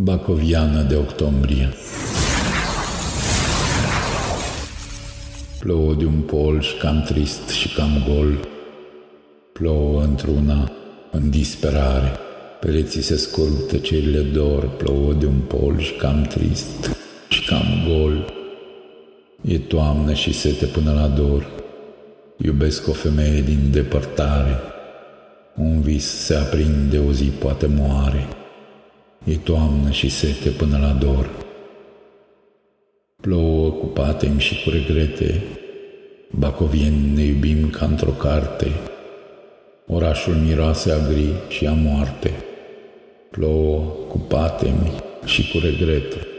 Bacoviană de octombrie. Plouă de un polș cam trist și cam gol, Plouă într-una în disperare, Pereții se scurg tăcerile dor, Plouă de un polș cam trist și cam gol. E toamnă și sete până la dor, Iubesc o femeie din depărtare, Un vis se aprinde, o zi poate moare, E toamnă și sete până la dor. Plouă cu patem și cu regrete, Bacovien ne iubim ca într-o carte, Orașul miroase a gri și a moarte, Plouă cu patemi și cu regrete.